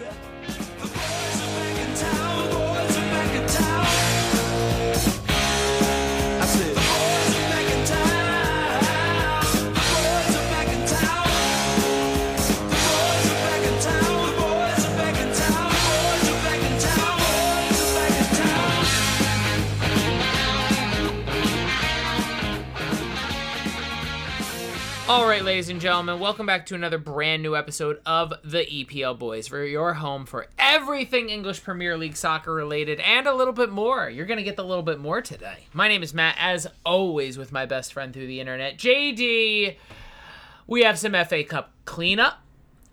Yeah. All right, ladies and gentlemen, welcome back to another brand new episode of the EPL Boys, for your home for everything English Premier League soccer related and a little bit more. You're going to get the little bit more today. My name is Matt, as always, with my best friend through the internet, JD. We have some FA Cup cleanup.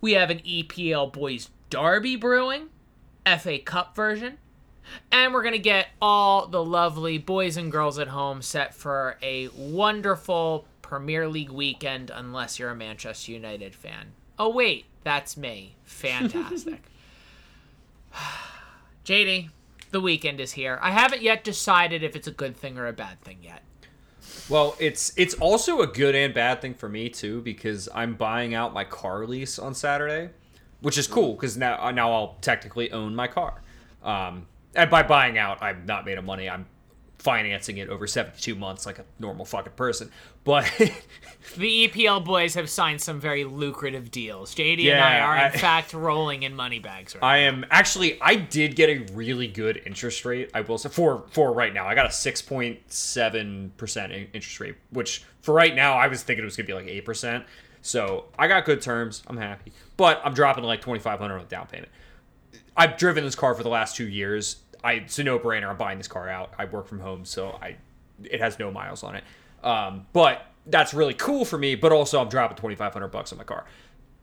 We have an EPL Boys Derby brewing, FA Cup version. And we're going to get all the lovely boys and girls at home set for a wonderful Premier League weekend unless you're a Manchester United fan. Oh, wait, that's me. Fantastic. JD, the weekend is here. I haven't yet decided if it's a good thing or a bad thing yet. Well, it's it's also a good and bad thing for me too because I'm buying out my car lease on Saturday, which is cool because now now I'll technically own my car. Um, and by buying out, I'm not made of money. I'm financing it over 72 months like a normal fucking person. But the EPL boys have signed some very lucrative deals. JD Yeah, and I are, in I- fact, rolling in money bags right I am actually I did get a really good interest rate. I will say for for right now. I got a 6.7% interest rate, which for right now I was thinking it was going to be like 8%. So, I got good terms. I'm happy. But I'm dropping like 2500 on the down payment. I've driven this car for the last 2 years. I it's a no-brainer. I'm buying this car out. I work from home, so I it has no miles on it. Um, but that's really cool for me, but also I'm dropping 2500 bucks on my car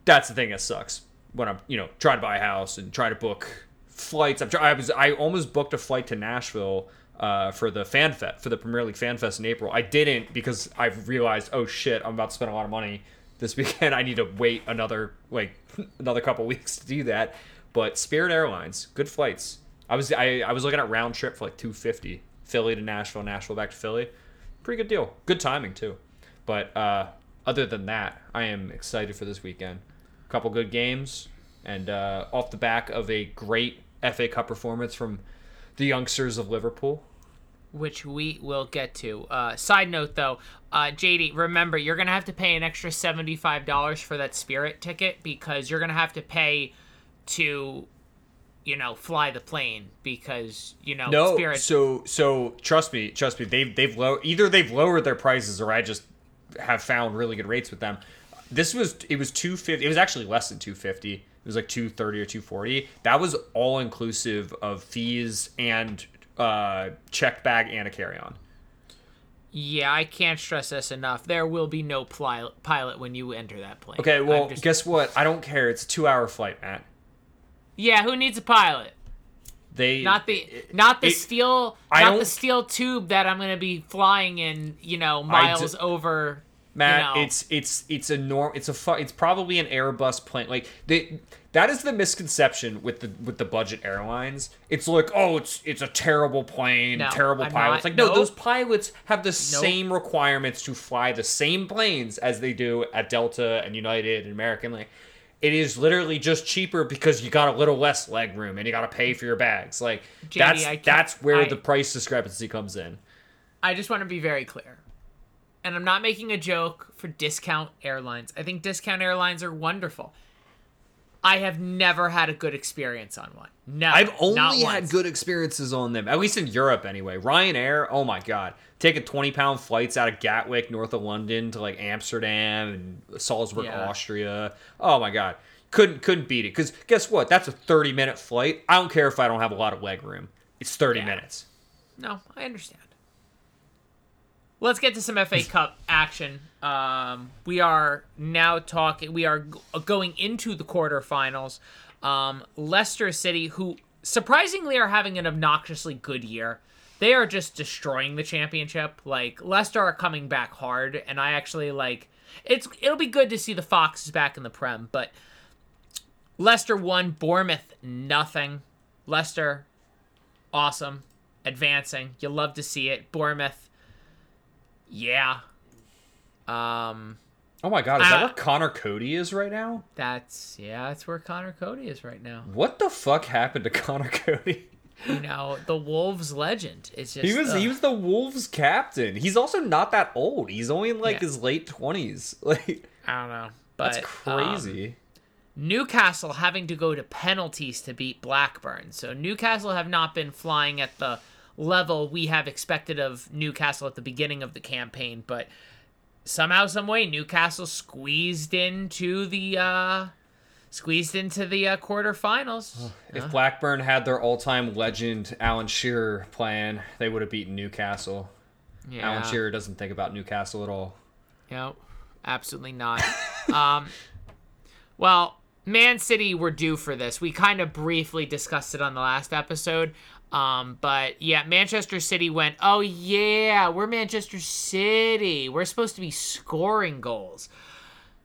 that's the thing that sucks when I'm you know trying to buy a house and trying to book flights. I'm try- I was I almost booked a flight to Nashville uh, for the fan fest for the Premier League fan fest in April. I didn't because I've realized oh shit I'm about to spend a lot of money this weekend. I need to wait another like another couple weeks to do that. But Spirit Airlines, good flights. I was I, I was looking at round trip for like 250 Philly to Nashville, Nashville back to Philly. Pretty good deal. Good timing too. But uh, other than that, I am excited for this weekend. A couple good games, and uh, off the back of a great FA Cup performance from the youngsters of Liverpool. which we will get to. Uh, side note though, uh, JD, remember you're gonna have to pay an extra seventy five dollars for that Spirit ticket because you're gonna have to pay to, you know, fly the plane because you know No, Spirit. so so trust me, trust me. They've they've low either they've lowered their prices or I just have found really good rates with them. This was it was two fifty. It was actually less than two fifty. It was like two thirty or two forty. That was all inclusive of fees and uh check bag and a carry on. yeah, I can't stress this enough. There will be no pli- pilot when you enter that plane. Okay, well, just- guess what? I don't care. It's a two hour flight, Matt. Yeah, who needs a pilot? They Not the not the it- steel I not the steel tube that I'm gonna be flying in. You know, miles d- over. Matt, you know. it's it's it's a norm. It's a fu- it's probably an Airbus plane. Like they, that is the misconception with the with the budget airlines. It's like oh, it's it's a terrible plane, No, terrible I'm pilots. not- like no, nope. those pilots have the same requirements to fly the same planes as they do at Delta and United and American. Like it is literally just cheaper because you got a little less leg room and you got to pay for your bags. Like JD, that's that's where I- the price discrepancy comes in. I just want to be very clear. And I'm not making a joke for discount airlines. I think discount airlines are wonderful. I have never had a good experience on one. No. I've not only had good experiences on them, at least in Europe anyway. Ryanair, oh my god, taking twenty pound flights out of Gatwick, north of London, to like Amsterdam and Salzburg, Yeah. Austria. Oh my god, couldn't couldn't beat it. Because guess what? That's a thirty minute flight. I don't care if I don't have a lot of leg room. It's thirty Yeah. minutes. No, I understand. Let's get to some FA Cup action. Um, we are now talking. We are g- going into the quarterfinals. Um, Leicester City, who surprisingly are having an obnoxiously good year, they are just destroying the championship. Like Leicester are coming back hard, and I actually like. It's it'll be good to see the Foxes back in the Prem, but Leicester won, Bournemouth nothing. Leicester awesome, advancing. You love to see it. Bournemouth, yeah. Um, Oh my god, is that Uh, where Conor Coady is right now? That's yeah, that's where Conor Coady is right now. What the fuck happened to Conor Coady? You know, the Wolves legend. It's just He was he was the Wolves captain. He's also not that old. He's only in like Yeah. his late twenties. Like I don't know, but that's um, crazy. Newcastle having to go to penalties to beat Blackburn. So Newcastle have not been flying at the level we have expected of Newcastle at the beginning of the campaign, but somehow, some way, Newcastle squeezed into the uh, squeezed into the uh, quarterfinals. if Blackburn had their all-time legend Alan Shearer playing, they would have beaten Newcastle. yeah, Alan Shearer doesn't think about Newcastle at all. No, absolutely not. um, well, Man City were due for this. We kind of briefly discussed it on the last episode. Um, but yeah, Manchester City went, oh yeah, we're Manchester City. We're supposed to be scoring goals.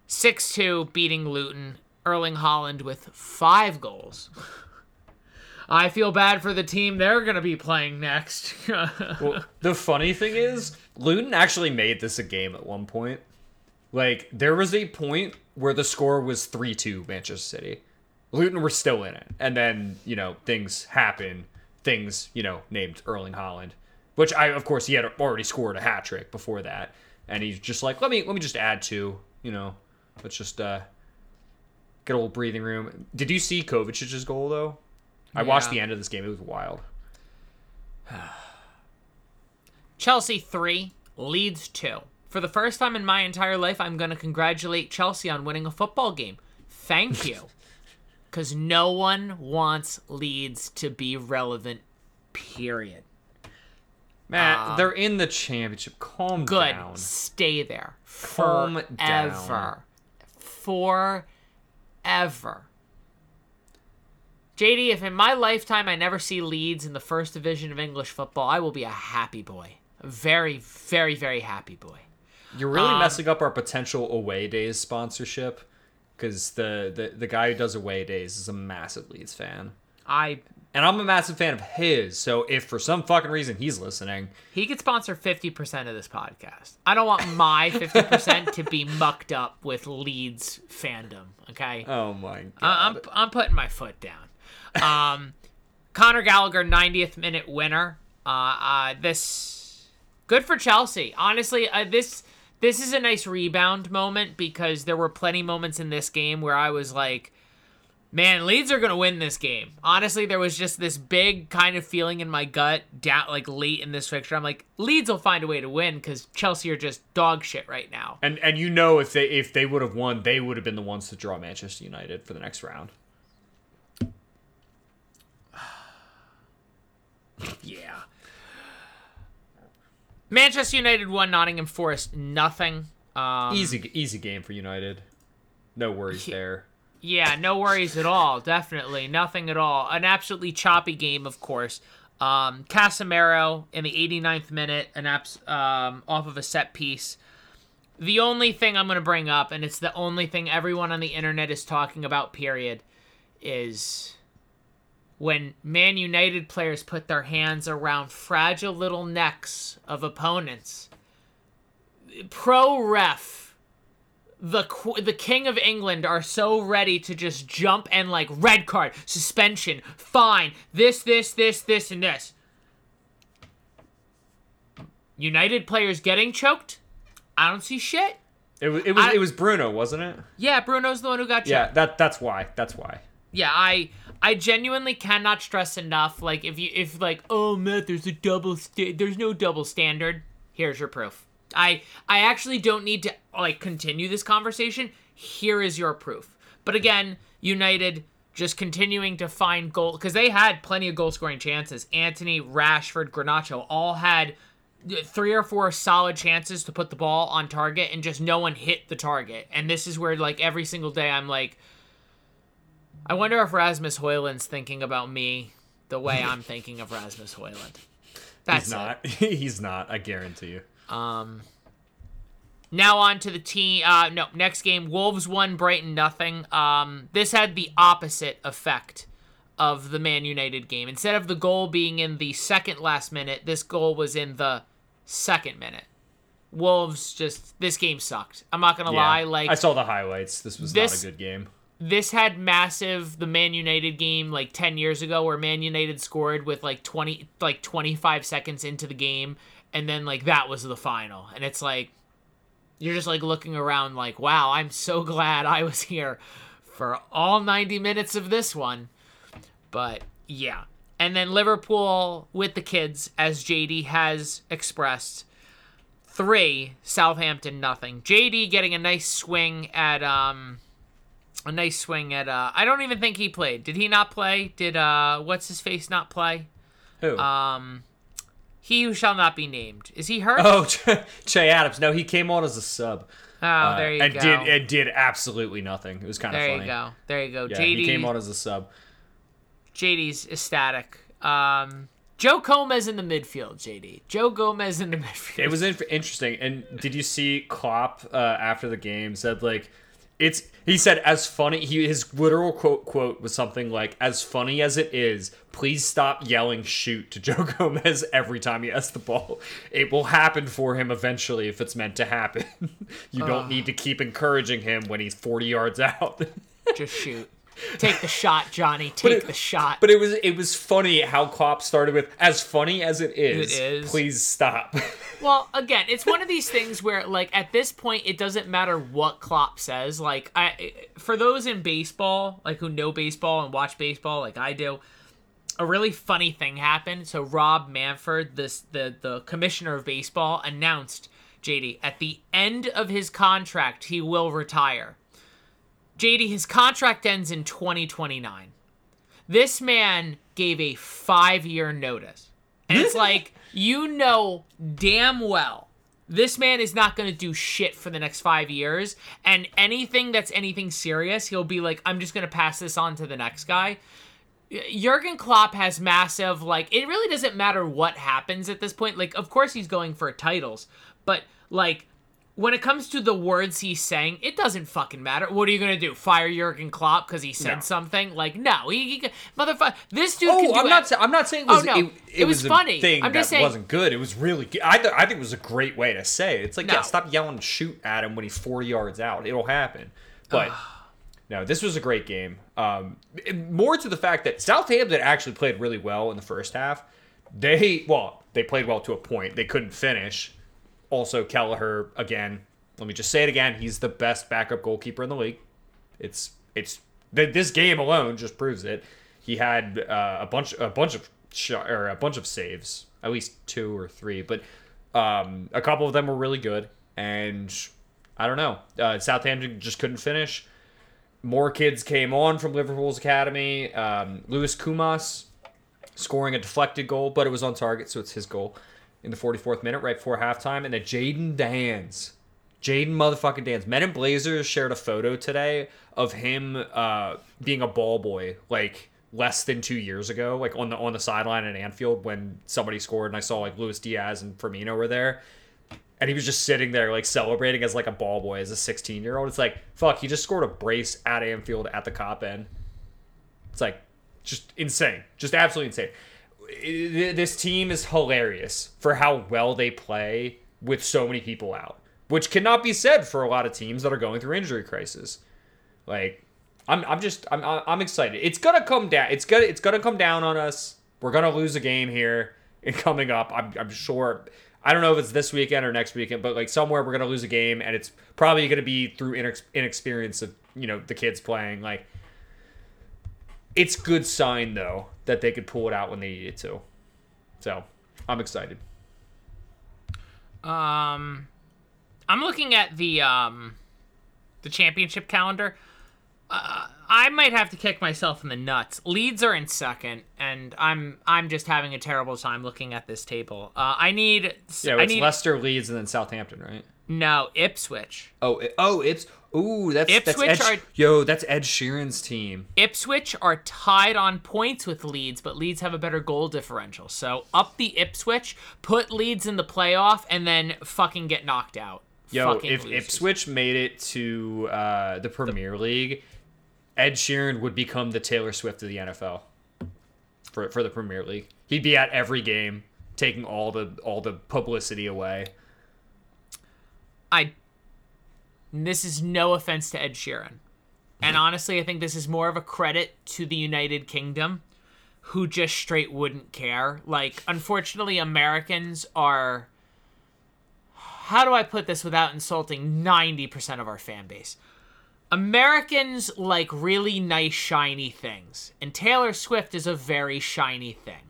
6 2 beating Luton. Erling Haaland with five goals. I feel bad for the team they're going to be playing next. Well, the funny thing is, Luton actually made this a game at one point. Like there was a point where the score was three two Manchester City. Luton were still in it, and then you know things happen. Things you know named Erling Haaland, which I of course he had already scored a hat trick before that, and he's just like let me let me just add two. You know, let's just uh get a little breathing room. Did you see Kovacic's goal though? I watched the end of this game. It was wild. Chelsea 3, Leeds 2. For the first time in my entire life, I'm going to congratulate Chelsea on winning a football game. Thank you. Because no one wants Leeds to be relevant, period. Matt, they're in the championship. Calm Good. down. Stay there. Calm Forever. down. Forever. JD, if in my lifetime I never see Leeds in the first division of English football, I will be a happy boy. A very, very, very happy boy. You're really Um, messing up our potential away days sponsorship because the, the the guy who does away days is a massive Leeds fan, I and I'm a massive fan of his. So if for some fucking reason he's listening, He could sponsor 50% of this podcast. I don't want my 50% to be mucked up with Leeds fandom, okay? oh my god, I- I'm, I'm putting my foot down. Um, Connor Gallagher, 90th minute winner. Uh, uh, this, good for Chelsea. Honestly, uh, this this is a nice rebound moment because there were plenty moments in this game where I was like, man, Leeds are gonna win this game. Honestly, there was just this big kind of feeling in my gut like late in this fixture. I'm like, Leeds will find a way to win because Chelsea are just dog shit right now. and and you know if they if they would have won, they would have been the ones to draw Manchester United for the next round. Yeah. Manchester United won. Nottingham Forest nothing. Um, Easy easy game for United. No worries there. Yeah, no worries at all. Definitely nothing at all. An absolutely choppy game, of course. Um, Casemiro in the 89th minute, an abs- um, off of a set piece. The only thing I'm going to bring up, and it's the only thing everyone on the internet is talking about, period, is when Man United players put their hands around fragile little necks of opponents. Pro ref the the king of England are so ready to just jump and like red card, suspension, fine, this, this, this, this, and this. United players getting choked. I don't see shit. It was it was I- it was Bruno, wasn't it? Yeah, Bruno's the one who got choked. Yeah, that that's why. That's why. yeah i i genuinely cannot stress enough like if you if like oh matt there's a double sta- there's no double standard here's your proof. I i actually don't need to like continue this conversation. Here is your proof. But again united just continuing to find goal because they had plenty of goal scoring chances. Antony rashford Garnacho all had three or four solid chances to put the ball on target and just no one hit the target. And this is where like every single day i'm like I wonder if Rasmus Højlund's thinking about me the way I'm thinking of Rasmus Højlund. That's He's not. He's not. I guarantee you. Um, now on to the team. Uh, no, next game. Wolves won. Brighton nothing. Um, this had the opposite effect of the Man United game. Instead of the goal being in the second last minute, this goal was in the second minute. Wolves just this game sucked. I'm not gonna Yeah. lie. Like I saw the highlights. This was This- not a good game. This had massive the Man United game like 10 years ago where Man United scored with like 20 like 25 seconds into the game and then like that was the final. And it's like you're just like looking around like wow I'm so glad I was here for all 90 minutes of this one. But yeah. And then Liverpool with the kids as JD has expressed three Southampton nothing. JD getting a nice swing at um a nice swing at uh I don't even think he played. Did he not play? Did uh what's his face not play? Who? Um he who shall not be named. Is he hurt? oh, Che Adams. No, he came on as a sub. Oh, Uh, there you and go. did and did absolutely nothing. It was kind of there funny. you go. There you go. Yeah, JD he came on as a sub. JD's ecstatic. Um Joe Gomez in the midfield, JD. Joe Gomez in the midfield. It was in- interesting. And did you see Klopp uh, after the game said like, it's he said as funny. He his literal quote quote was something like, "As funny as it is, please stop yelling shoot to Joe Gomez every time he has the ball. It will happen for him eventually if it's meant to happen. you don't need to keep encouraging him when he's forty yards out." Just shoot. Take the shot, Johnny. Take it- the shot. But it was it was funny how Klopp started with as funny as it is. It is. Please stop. Well, again, it's one of these things where, like, at this point, it doesn't matter what Klopp says. Like, I, for those in baseball, like who know baseball and watch baseball, like I do, a really funny thing happened. So Rob Manfred, this the the commissioner of baseball, announced JD at the end of his contract he will retire. JD, his contract ends in 2029. This man gave a five year notice. And it's like, you know damn well this man is not going to do shit for the next five years. And anything that's anything serious, he'll be like, I'm just going to pass this on to the next guy. Jurgen Klopp has massive, like, it really doesn't matter what happens at this point. Like, of course he's going for titles, but, like, when it comes to the words he's saying, it doesn't fucking matter. What are you gonna do? Fire Jurgen Klopp because he said No. something? Like, no, he, he motherfucker. This dude Oh, can do I'm not. sa- I'm not saying it Oh, was. no. It, It was a funny. Thing I'm just that saying- wasn't good. It was really good. I, th- I think it was a great way to say it. It's like, No. yeah, stop yelling and shoot at him when he's 40 yards out. It'll happen. But no, this was a great game. Um, more to the fact that Southampton actually played really well in the first half. They well, they played well to a point. They couldn't finish. Also, Kelleher again. Let me just say it again. He's the best backup goalkeeper in the league. It's it's th- this game alone just proves it. He had uh, a bunch a bunch of sh- or a bunch of saves, at least two or three, but um, a couple of them were really good. And I don't know, uh, Southampton just couldn't finish. More kids came on from Liverpool's academy. Um, Lewis Koumas scoring a deflected goal, but it was on target, so it's his goal in the 44th minute, right before halftime. And then Jayden Danns, Jayden motherfucking Danns. Men in Blazers shared a photo today of him uh, being a ball boy, like less than two years ago, like on the on the sideline at Anfield when somebody scored, and I saw like Luis Diaz and Firmino were there. And he was just sitting there, like celebrating as like a ball boy, as a 16 year old. It's like, fuck, he just scored a brace at Anfield at the Kop end. It's like just insane, just absolutely insane. This team is hilarious for how well they play with so many people out, which cannot be said for a lot of teams that are going through injury crisis. Like, I'm, I'm just, I'm, I'm excited. It's gonna come down. It's gonna, it's gonna come down on us. We're gonna lose a game here and coming up. I'm, I'm sure. I don't know if it's this weekend or next weekend, but like somewhere we're gonna lose a game, and it's probably gonna be through inex- inexperience of you know the kids playing. Like, it's good sign though that they could pull it out when they needed to. So I'm excited. Um, I'm looking at the um, the championship calendar. Uh, I might have to kick myself in the nuts. Leeds are in second, and I'm I'm just having a terrible time looking at this table. Uh, I need Yeah, I it's need Leicester, Leeds, and then Southampton, right? No Ipswich. Oh, oh, Ips. ooh, that's Ipswich that's Ed, are- yo, that's Ed Sheeran's team. Ipswich are tied on points with Leeds, but Leeds have a better goal differential. So up the Ipswich, put Leeds in the playoff, and then fucking get knocked out. Yo, Fucking if losers. Ipswich made it to uh, the Premier League, Ed Sheeran would become the Taylor Swift of the NFL for for the Premier League. He'd be at every game, taking all the all the publicity away. I. This is no offense to Ed Sheeran. And mm-hmm. honestly, I think this is more of a credit to the United Kingdom, who just straight wouldn't care. Like, unfortunately, Americans are. How do I put this without insulting 90% of our fan base? Americans like really nice, shiny things. And Taylor Swift is a very shiny thing.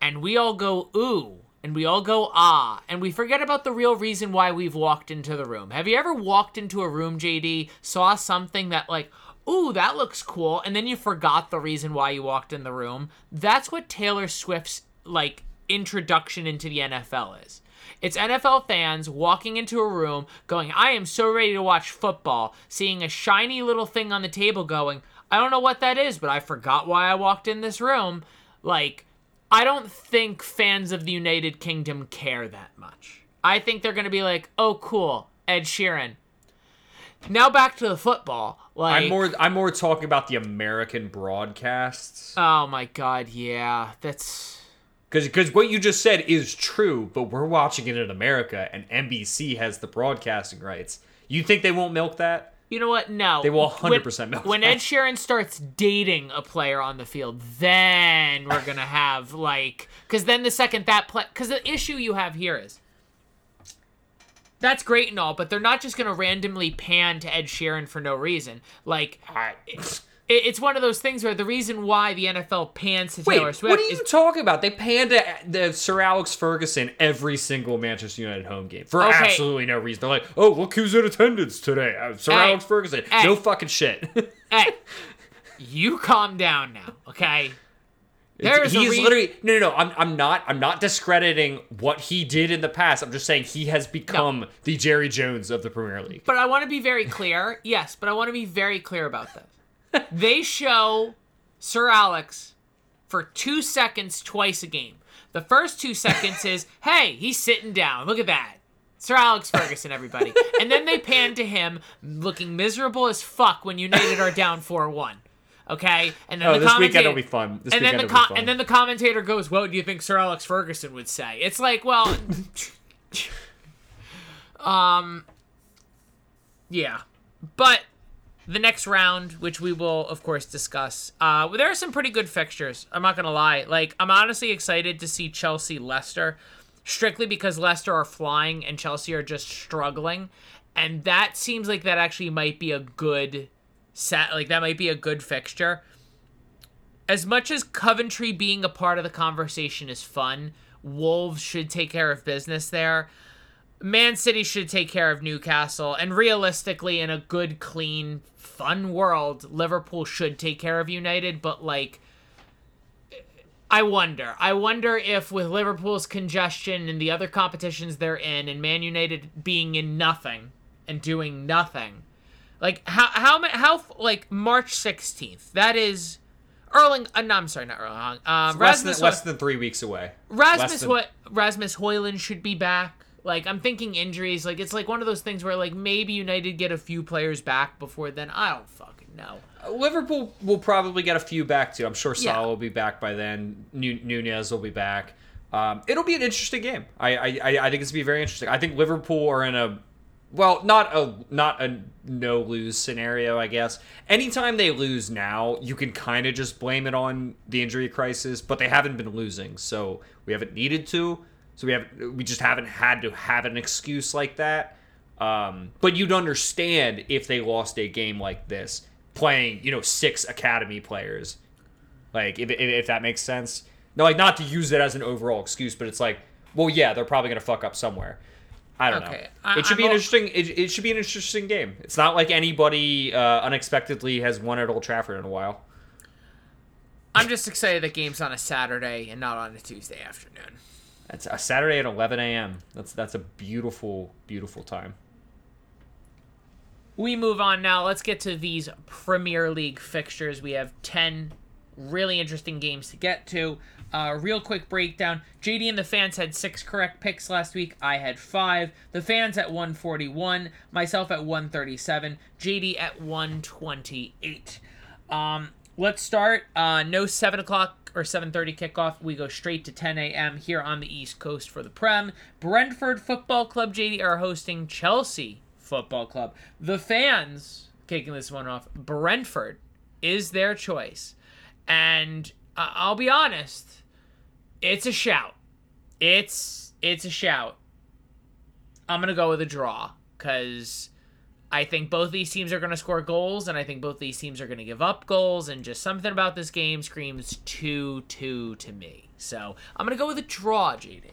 And we all go, ooh, and we all go, ah, and we forget about the real reason why we've walked into the room. Have you ever walked into a room, JD, saw something that, like, ooh, that looks cool, and then you forgot the reason why you walked in the room? That's what Taylor Swift's, like, introduction into the NFL is. It's NFL fans walking into a room going, I am so ready to watch football, seeing a shiny little thing on the table going, I don't know what that is, but I forgot why I walked in this room. Like, I don't think fans of the United Kingdom care that much. I think they're going to be like, oh, cool, Ed Sheeran. Now back to the football. Like, I'm more I'm more talking about the American broadcasts. Oh my god, yeah, that's Because cuz what you just said is true, but we're watching it in America, and NBC has the broadcasting rights. You think they won't milk that? You know what? No. They will 100% When, milk when that. Ed Sheeran starts dating a player on the field, then we're gonna have like, because then the second that play, because the issue you have here is. That's great and all, but they're not just gonna randomly pan to Ed Sheeran for no reason. Like, I- it, it's one of those things where the reason why the NFL pans to Taylor Wait, Swift what are is you talking about? They panned to the Sir Alex Ferguson every single Manchester United home game for Okay. absolutely no reason. They're like, "Oh, look who's in attendance today, uh, Sir Hey, Alex Ferguson." hey. No fucking shit. hey, you calm down now, okay? There's He's rea- literally no, no, no. I'm, I'm not, I'm not discrediting what he did in the past. I'm just saying he has become the Jerry Jones of the Premier League. But I want to be very clear. Yes, but I want to be very clear about this. They show Sir Alex for two seconds twice a game. The first two seconds is, hey, he's sitting down. Look at that. Sir Alex Ferguson, everybody. and then they pan to him looking miserable as fuck when United are down 4 1. Okay? And then Oh, the this commentator- weekend will be fun. This and then the com- fun. and then the commentator goes, "What do you think Sir Alex Ferguson would say?" It's like, well, um, yeah, but the next round, which we will of course discuss, uh, there are some pretty good fixtures. I'm not gonna lie. Like, I'm honestly excited to see Chelsea Leicester, strictly because Leicester are flying and Chelsea are just struggling, and that seems like that actually might be a good set. Like that might be a good fixture as much as Coventry being a part of the conversation is fun, Wolves should take care of business there. Man City should take care of Newcastle, and realistically, in a good, clean, fun world, Liverpool should take care of United. But like, I wonder. I wonder if with Liverpool's congestion and the other competitions they're in, and Man United being in nothing and doing nothing, like how how how like March sixteenth. That is Erling. Uh, no, I'm sorry, not Erling. Um, less than Rasmus less than three weeks away. Rasmus than- Rasmus Højlund should be back. Like I'm thinking injuries. Like it's like one of those things where like maybe United get a few players back before then. I don't fucking know. Liverpool will probably get a few back too. I'm sure Yeah. Salah will be back by then. Nu- Nunez will be back. Um, it'll be an interesting game. I, I I I think it's gonna be very interesting. I think Liverpool are in a well, not a not a no lose scenario. I guess anytime they lose now, you can kind of just blame it on the injury crisis. But they haven't been losing, so we haven't needed to. So we have we just haven't had to have an excuse like that. Um, but you'd understand if they lost a game like this, playing you know six academy players, like if, if, if that makes sense. No, like not to use it as an overall excuse, but it's like, well, yeah, they're probably gonna fuck up somewhere. I don't Okay, know. I- it should I'm be an al- interesting. It, it should be an interesting game. It's not like anybody uh, unexpectedly has won at Old Trafford in a while. I'm just excited that game's on a Saturday and not on a Tuesday afternoon. That's a Saturday at 11 a.m. That's that's a beautiful, beautiful time. We move on now. Let's get to these Premier League fixtures. We have 10 really interesting games to get to. Uh, real quick breakdown. JD and the fans had six correct picks last week. I had five. The fans at 141. Myself at 137. JD at 128. Um, Let's start. Uh, no seven o'clock or seven thirty kickoff. We go straight to ten a.m. here on the East Coast for the Prem. Brentford Football Club JD are hosting Chelsea Football Club. The fans kicking this one off. Brentford is their choice, and uh, I'll be honest, it's a shout. It's it's a shout. I'm gonna go with a draw because I think both these teams are going to score goals, and I think both these teams are going to give up goals, and just something about this game screams 2 2 to me. So I'm going to go with a draw, JD.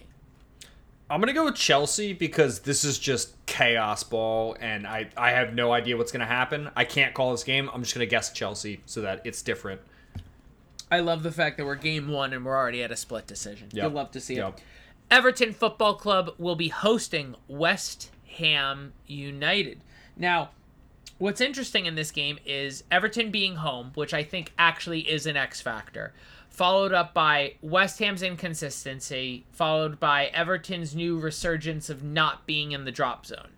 I'm gonna go with Chelsea because this is just chaos ball, and I I have no idea what's gonna happen. I can't call this game. I'm just gonna guess Chelsea so that it's different. I love the fact that we're game one and we're already at a split decision. Yep. You'll love to see Yep. it. Everton Football Club will be hosting West Ham United. Now, what's interesting in this game is Everton being home, which I think actually is an X factor, followed up by West Ham's inconsistency, followed by Everton's new resurgence of not being in the drop zone.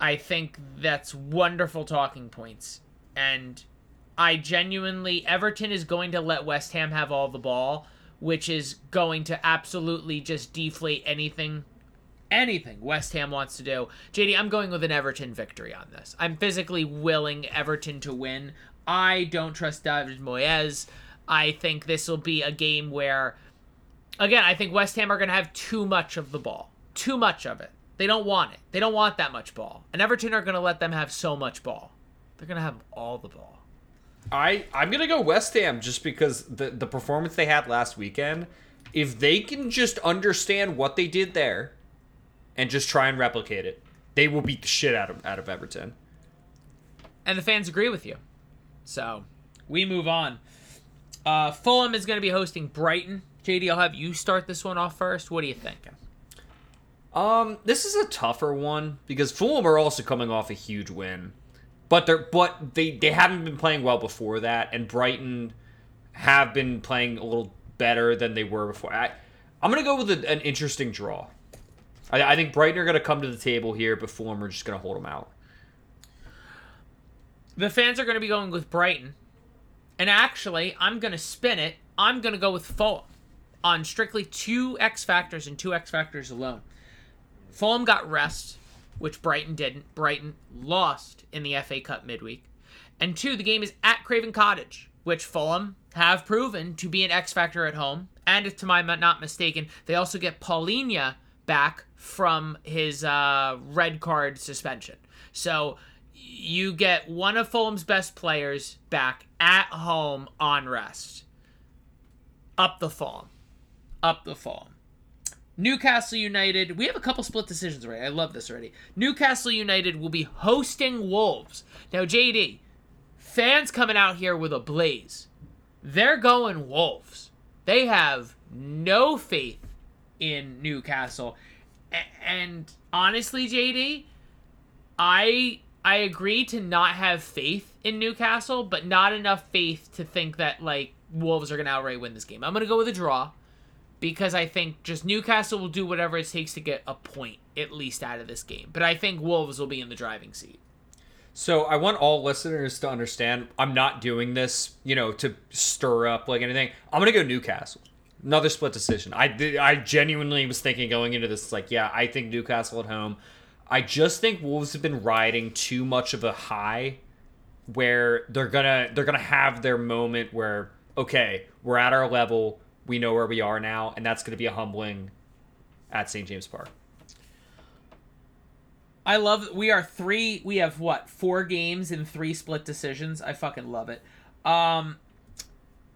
I think that's wonderful talking points. And I genuinely, Everton is going to let West Ham have all the ball, which is going to absolutely just deflate anything, anything West Ham wants to do. JD, I'm going with an Everton victory on this. I'm physically willing Everton to win. I don't trust David Moyes. I think this will be a game where, again, I think West Ham are going to have too much of the ball, too much of it. They don't want it. They don't want that much ball. And Everton are going to let them have so much ball. They're going to have all the ball. I I'm gonna go West Ham just because the the performance they had last weekend. If they can just understand what they did there, and just try and replicate it, they will beat the shit out of out of Everton. and the fans agree with you. So we move on. Uh, Fulham is going to be hosting Brighton. JD, I'll have you start this one off first. What are you thinking? Um, this is a tougher one because Fulham are also coming off a huge win, but they're but they they haven't been playing well before that, and Brighton have been playing a little better than they were before. I, I'm gonna go with a, an interesting draw. I, I think Brighton are gonna come to the table here, but Fulham are just gonna hold them out. The fans are going to be going with Brighton. And actually, I'm going to spin it. I'm going to go with Fulham on strictly two X factors and two X factors alone. Fulham got rest, which Brighton didn't. Brighton lost in the FA Cup midweek. And two, the game is at Craven Cottage, which Fulham have proven to be an X factor at home. And if to my not mistaken, they also get Palhinha back from his uh, red card suspension. So you get one of Fulham's best players back at home on rest. Up the Fulham. Up the Fulham. Newcastle United. We have a couple split decisions already. I love this already. Newcastle United will be hosting Wolves. Now, JD, fans coming out here with a blaze. They're going Wolves. They have no faith in Newcastle. A- And honestly, JD, I I agree to not have faith in Newcastle, but not enough faith to think that like Wolves are gonna outright win this game. I'm gonna go with a draw because I think just Newcastle will do whatever it takes to get a point at least out of this game. But I think Wolves will be in the driving seat. So I want all listeners to understand I'm not doing this, you know, to stir up like anything. I'm gonna go Newcastle. Another split decision. I I genuinely was thinking going into this like, yeah, I think Newcastle at home. I just think Wolves have been riding too much of a high where they're gonna they're gonna have their moment where okay, we're at our level, we know where we are now, and that's gonna be a humbling at St. James Park. I love we are three we have what, four games and three split decisions. I fucking love it. Um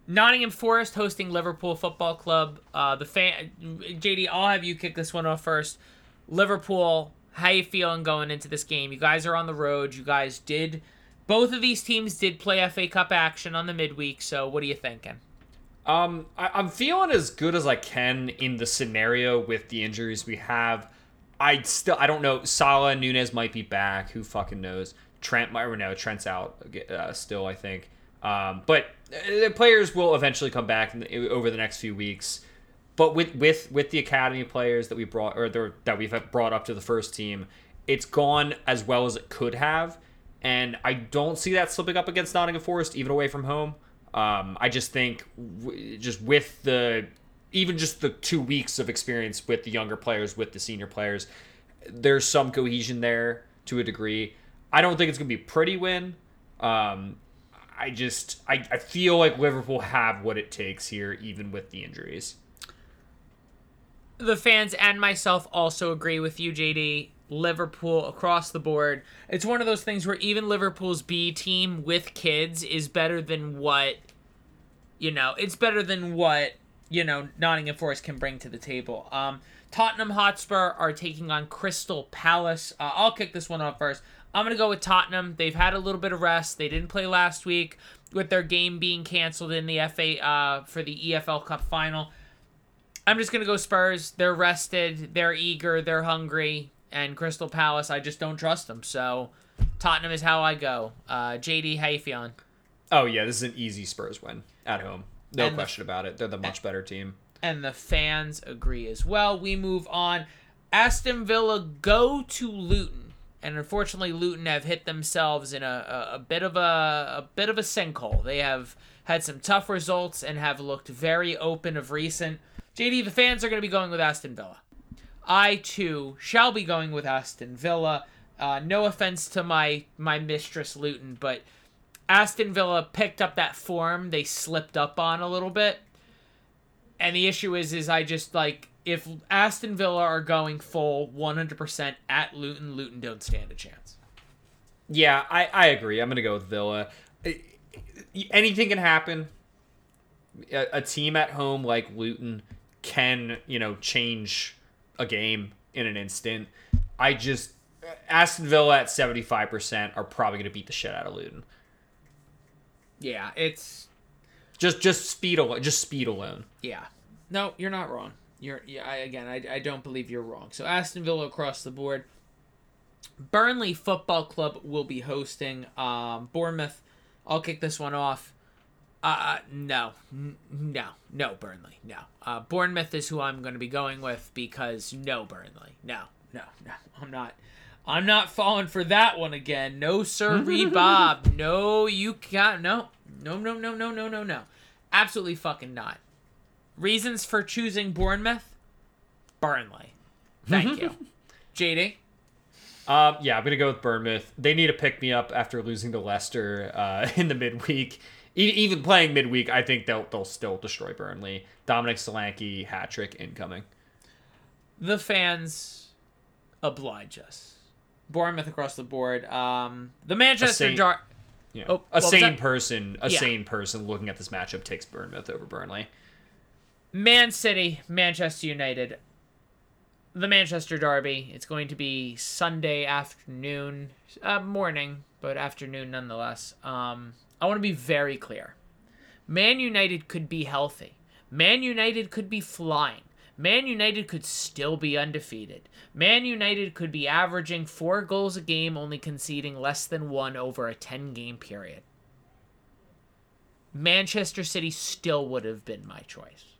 Nottingham Forest hosting Liverpool Football Club. Uh the fan JD, I'll have you kick this one off first. Liverpool, how you feeling going into this game? You guys are on the road. You guys did both of these teams did play FA Cup action on the midweek, so what are you thinking? Um, I, I'm feeling as good as I can in the scenario with the injuries we have. I still, I don't know. Salah Nunez might be back. Who fucking knows? Trent might, no, Trent's out uh, still, I think. Um, but the players will eventually come back the, over the next few weeks. But with with with the academy players that we brought or that we've brought up to the first team, it's gone as well as it could have, and I don't see that slipping up against Nottingham Forest even away from home. Um, I just think, w- just with the, even just the two weeks of experience with the younger players, with the senior players, there's some cohesion there to a degree. I don't think it's to be a pretty win. Um, I just, I, I feel like Liverpool have what it takes here, even with the injuries. the fans and myself also agree with you, JD. Liverpool across the board. It's one of those things where even Liverpool's B team with kids is better than what, you know, it's better than what, you know, Nottingham Forest can bring to the table. Um, Tottenham Hotspur are taking on Crystal Palace. Uh, I'll kick this one off first. I'm going to go with Tottenham. They've had a little bit of rest. They didn't play last week with their game being canceled in the FA uh, for the EFL Cup final. I'm just gonna go Spurs. They're rested, they're eager, they're hungry, and Crystal Palace. I just don't trust them. So Tottenham is how I go. Uh, JD, how you feeling? Oh yeah, this is an easy Spurs win at home. No And the- question about it. They're the much better team. And the fans agree as well. We move on. Aston Villa go to Luton, and unfortunately, Luton have hit themselves in a, a, a bit of a, a bit of a sinkhole. They have had some tough results and have looked very open of recent. JD, the fans are going to be going with Aston Villa. I too shall be going with Aston Villa. Uh, no offense to my my mistress Luton, but Aston Villa picked up that form they slipped up on a little bit. And the issue is, is I just like if Aston Villa are going full 100% at Luton, Luton don't stand a chance. Yeah, I, I agree. I'm gonna go with Villa. Anything can happen. A, a team at home like Luton can, you know, change a game in an instant. I just Aston Villa at 75% are probably gonna beat the shit out of Luton. Yeah, it's Just just speed alone. Just speed alone. yeah. No, you're not wrong. You're yeah. I, again, I, I don't believe you're wrong. So Aston Villa across the board. Burnley Football Club will be hosting um, Bournemouth. I'll kick this one off. Uh, no, N- no, no, Burnley, no. Uh, Bournemouth is who I'm going to be going with because no, Burnley, no, no, no. I'm not. I'm not falling for that one again. No, sir, Bob. No, you can't. No, no, no, no, no, no, no, no. Absolutely fucking not. Reasons for choosing Bournemouth? Burnley. Thank you. JD? Um, yeah, I'm gonna go with Bournemouth. They need to pick me up after losing to Leicester uh, in the midweek. E- even playing midweek, I think they'll they'll still destroy Burnley. Dominic Solanke hat trick incoming. The fans oblige us. Bournemouth across the board. Um, the Manchester sane- Jar. Yeah. Oh, a sane person, a Yeah. sane person looking at this matchup takes Bournemouth over Burnley. Man City, Manchester United. The Manchester Derby. It's going to be Sunday afternoon, uh, morning, but afternoon nonetheless. Um, I want to be very clear. Man United could be healthy. Man United could be flying. Man United could still be undefeated. Man United could be averaging four goals a game, only conceding less than one over a 10 game period. Manchester City still would have been my choice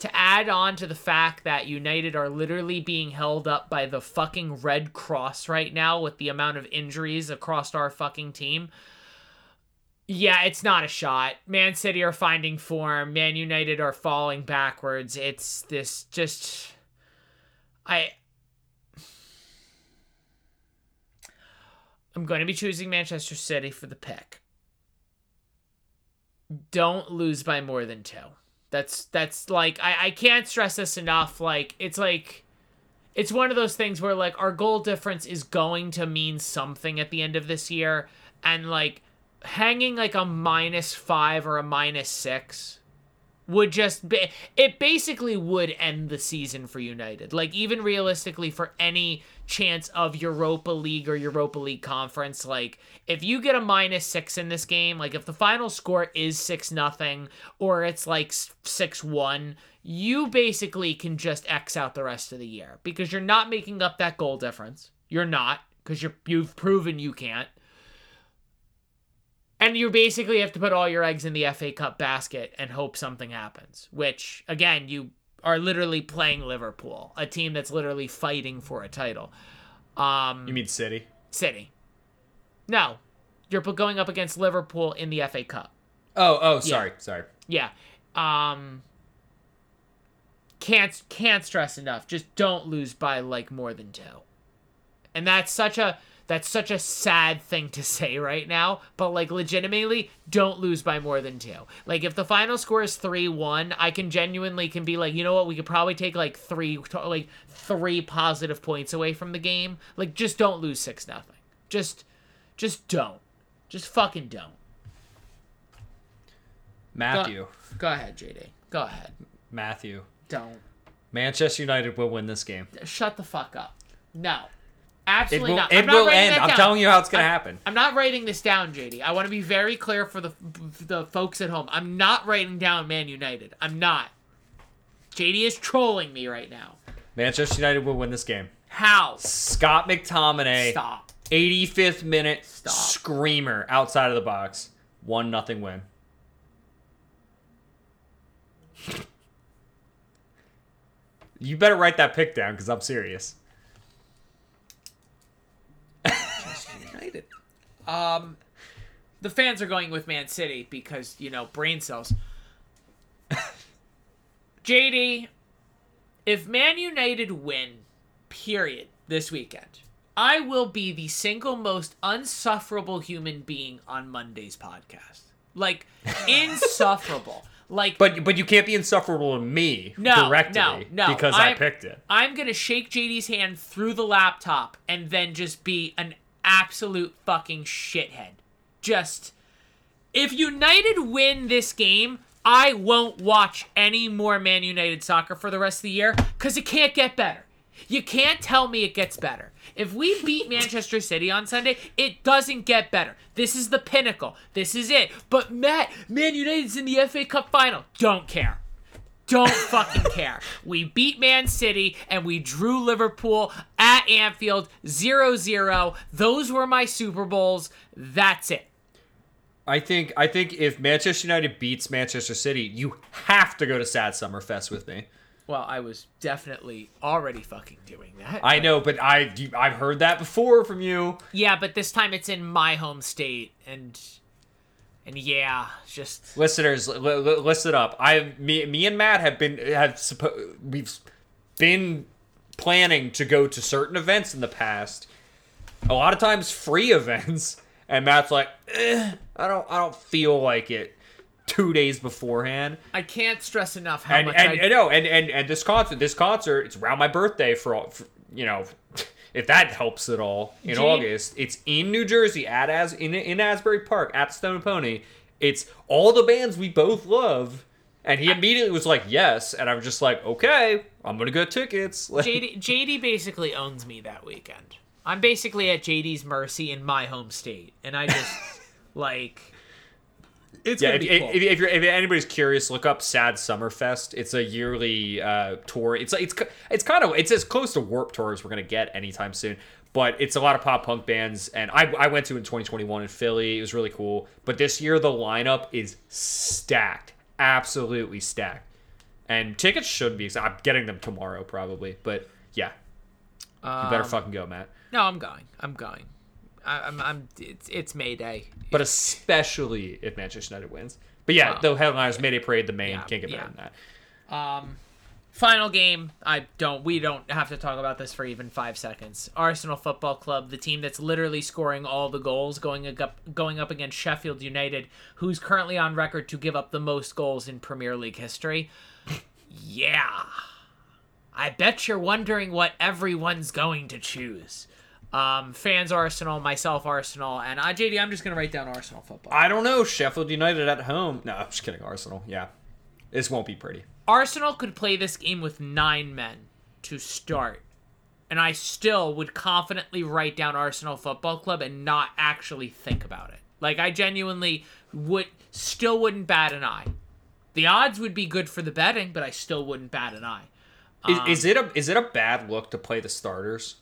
to add on to the fact that United are literally being held up by the fucking Red Cross right now with the amount of injuries across our fucking team. Yeah, it's not a shot. Man City are finding form. Man United are falling backwards. It's this just I I'm going to be choosing Manchester City for the pick. Don't lose by more than 2. That's that's like I, I can't stress this enough. Like it's like it's one of those things where like our goal difference is going to mean something at the end of this year, and like hanging like a minus five or a minus six would just be it basically would end the season for United. Like even realistically for any chance of Europa League or Europa League conference, like if you get a minus 6 in this game, like if the final score is 6 nothing or it's like 6-1, you basically can just X out the rest of the year because you're not making up that goal difference. You're not because you're you've proven you can't. And you basically have to put all your eggs in the FA Cup basket and hope something happens, which, again, you are literally playing Liverpool, a team that's literally fighting for a title. Um, You mean City? City. No. You're going up against Liverpool in the FA Cup. Oh, oh, sorry, sorry. Yeah. Um can't can't stress enough. Just don't lose by like more than 2. And that's such a that's such a sad thing to say right now, but like legitimately don't lose by more than 2. Like if the final score is 3-1, I can genuinely can be like, "You know what? We could probably take like 3 like 3 positive points away from the game. Like just don't lose 6 nothing. Just just don't. Just fucking don't. Matthew, Go ahead, JD. Go ahead. Matthew. Don't. Manchester United will win this game. Shut the fuck up. No. It Absolutely will. not. It I'm not will writing end. I'm telling you how it's gonna happen. I'm not writing this down, JD. I want to be very clear for the the folks at home. I'm not writing down Man United. I'm not. JD is trolling me right now. Manchester United will win this game. How? Scott McTominay, Stop. 85th minute Stop. screamer outside of the box. One nothing win. You better write that pick down because I'm serious. Um, the fans are going with Man City because you know brain cells. JD, if Man United win, period, this weekend, I will be the single most unsufferable human being on Monday's podcast. Like insufferable. Like But but you can't be insufferable to me No, directly no, no. because I I'm- picked it. I'm gonna shake JD's hand through the laptop and then just be an absolute fucking shithead. Just if United win this game, I won't watch any more Man United soccer for the rest of the year because it can't get better. You can't tell me it gets better. If we beat Manchester City on Sunday, it doesn't get better. This is the pinnacle. This is it. But Matt, Man United's in the FA Cup final. Don't care. Don't fucking care. We beat Man City and we drew Liverpool Anfield 0 0. Those were my Super Bowls. That's it. I think I think if Manchester United beats Manchester City, you have to go to Sad Summer Fest with me. Well, I was definitely already fucking doing that. I know, but I I've heard that before from you. yeah, but this time it's in my home state and and yeah, just Listeners, li- li- listen up. I me me and Matt have been have suppo- we've been planning to go to certain events in the past. A lot of times free events, and Matt's like, eh, I don't I don't feel like it. Two days beforehand, I can't stress enough how and much and, I no, and, and and this concert, this concert, it's around my birthday for all, for, you know, if that helps at all. In Gene- August, it's in New Jersey at as in in Asbury Park at Stone Pony. It's all the bands we both love, and he immediately was like, "Yes," and I'm just like, "Okay, I'm gonna get tickets." Like, JD JD basically owns me that weekend. I'm basically at JD's mercy in my home state, and I just like it's yeah, gonna if, be cool. if, if, you're, if anybody's curious, look up Sad Summerfest. It's a yearly uh, tour. It's it's it's kind of it's as close to Warp Tour as we're gonna get anytime soon. But it's a lot of pop punk bands, and I I went to it in 2021 in Philly. It was really cool. But this year the lineup is stacked, absolutely stacked, and tickets should be. I'm getting them tomorrow probably. But yeah, you better Um, fucking go, Matt. no, I'm going. I'm going. I, I'm. I'm. It's it's Mayday. But especially if Manchester United wins. But yeah, Wow. the headliners Mayday Parade, the main Yeah, can't get better yeah. than that. Um, final game. I don't. We don't have to talk about this for even five seconds. Arsenal Football Club, the team that's literally scoring all the goals, going up going up against Sheffield United, who's currently on record to give up the most goals in Premier League history. yeah, I bet you're wondering what everyone's going to choose. Um, fans Arsenal, myself Arsenal, and I JD. I'm just gonna write down Arsenal football. I don't know. Sheffield United at home. No, I'm just kidding. Arsenal. Yeah. This won't be pretty. Arsenal could play this game with nine men to start, and I still would confidently write down Arsenal Football Club and not actually think about it. Like I genuinely would, still wouldn't bat an eye. The odds would be good for the betting, but I still wouldn't bat an eye. Is, Um, is it a is it a bad look to play the starters?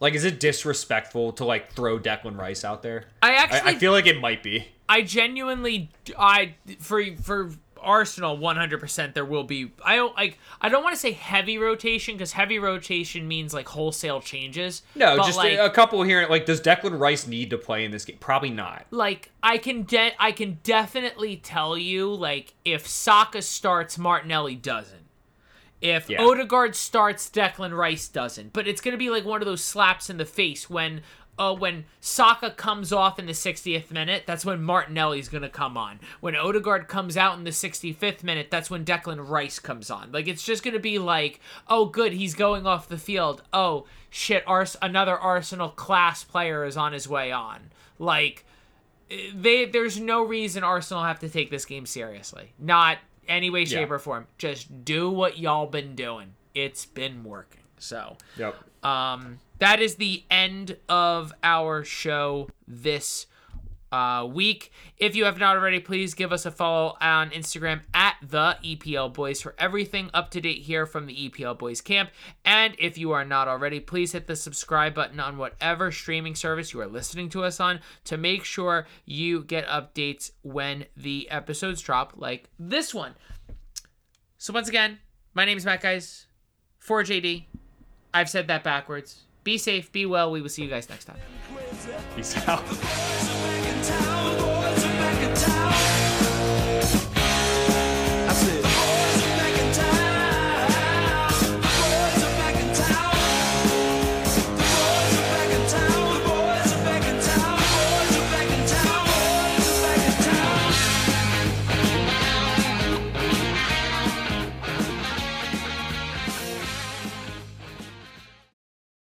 Like, is it disrespectful to like throw Declan Rice out there? I I, actually, I feel like it might be. I genuinely, I for for Arsenal 100% there will be I don't like I don't want to say heavy rotation cuz heavy rotation means like wholesale changes. No, just like, a, couple here. Like, does Declan Rice need to play in this game? Probably not. like I can de- I can definitely tell you like if Saka starts Martinelli doesn't. If Yeah. Odegaard starts Declan Rice doesn't. But it's going to be like one of those slaps in the face when uh, when Saka comes off in the 60th minute, that's when Martinelli's going to come on. When Odegaard comes out in the 65th minute, that's when Declan Rice comes on. Like it's just going to be like, "Oh good, he's going off the field. Oh shit, Ars- another Arsenal class player is on his way on." Like they there's no reason Arsenal have to take this game seriously. Not any way, shape, Yeah. or form. Just do what y'all been doing. It's been working. So Yep. um that is the end of our show this uh, week. If you have not already, please give us a follow on Instagram at the EPL Boys for everything up to date here from the EPL Boys camp. And if you are not already, please hit the subscribe button on whatever streaming service you are listening to us on to make sure you get updates when the episodes drop, like this one. So once again, my name is Matt Guys for JD. I've said that backwards. Be safe, be well. We will see you guys next time. Peace out. Back in town.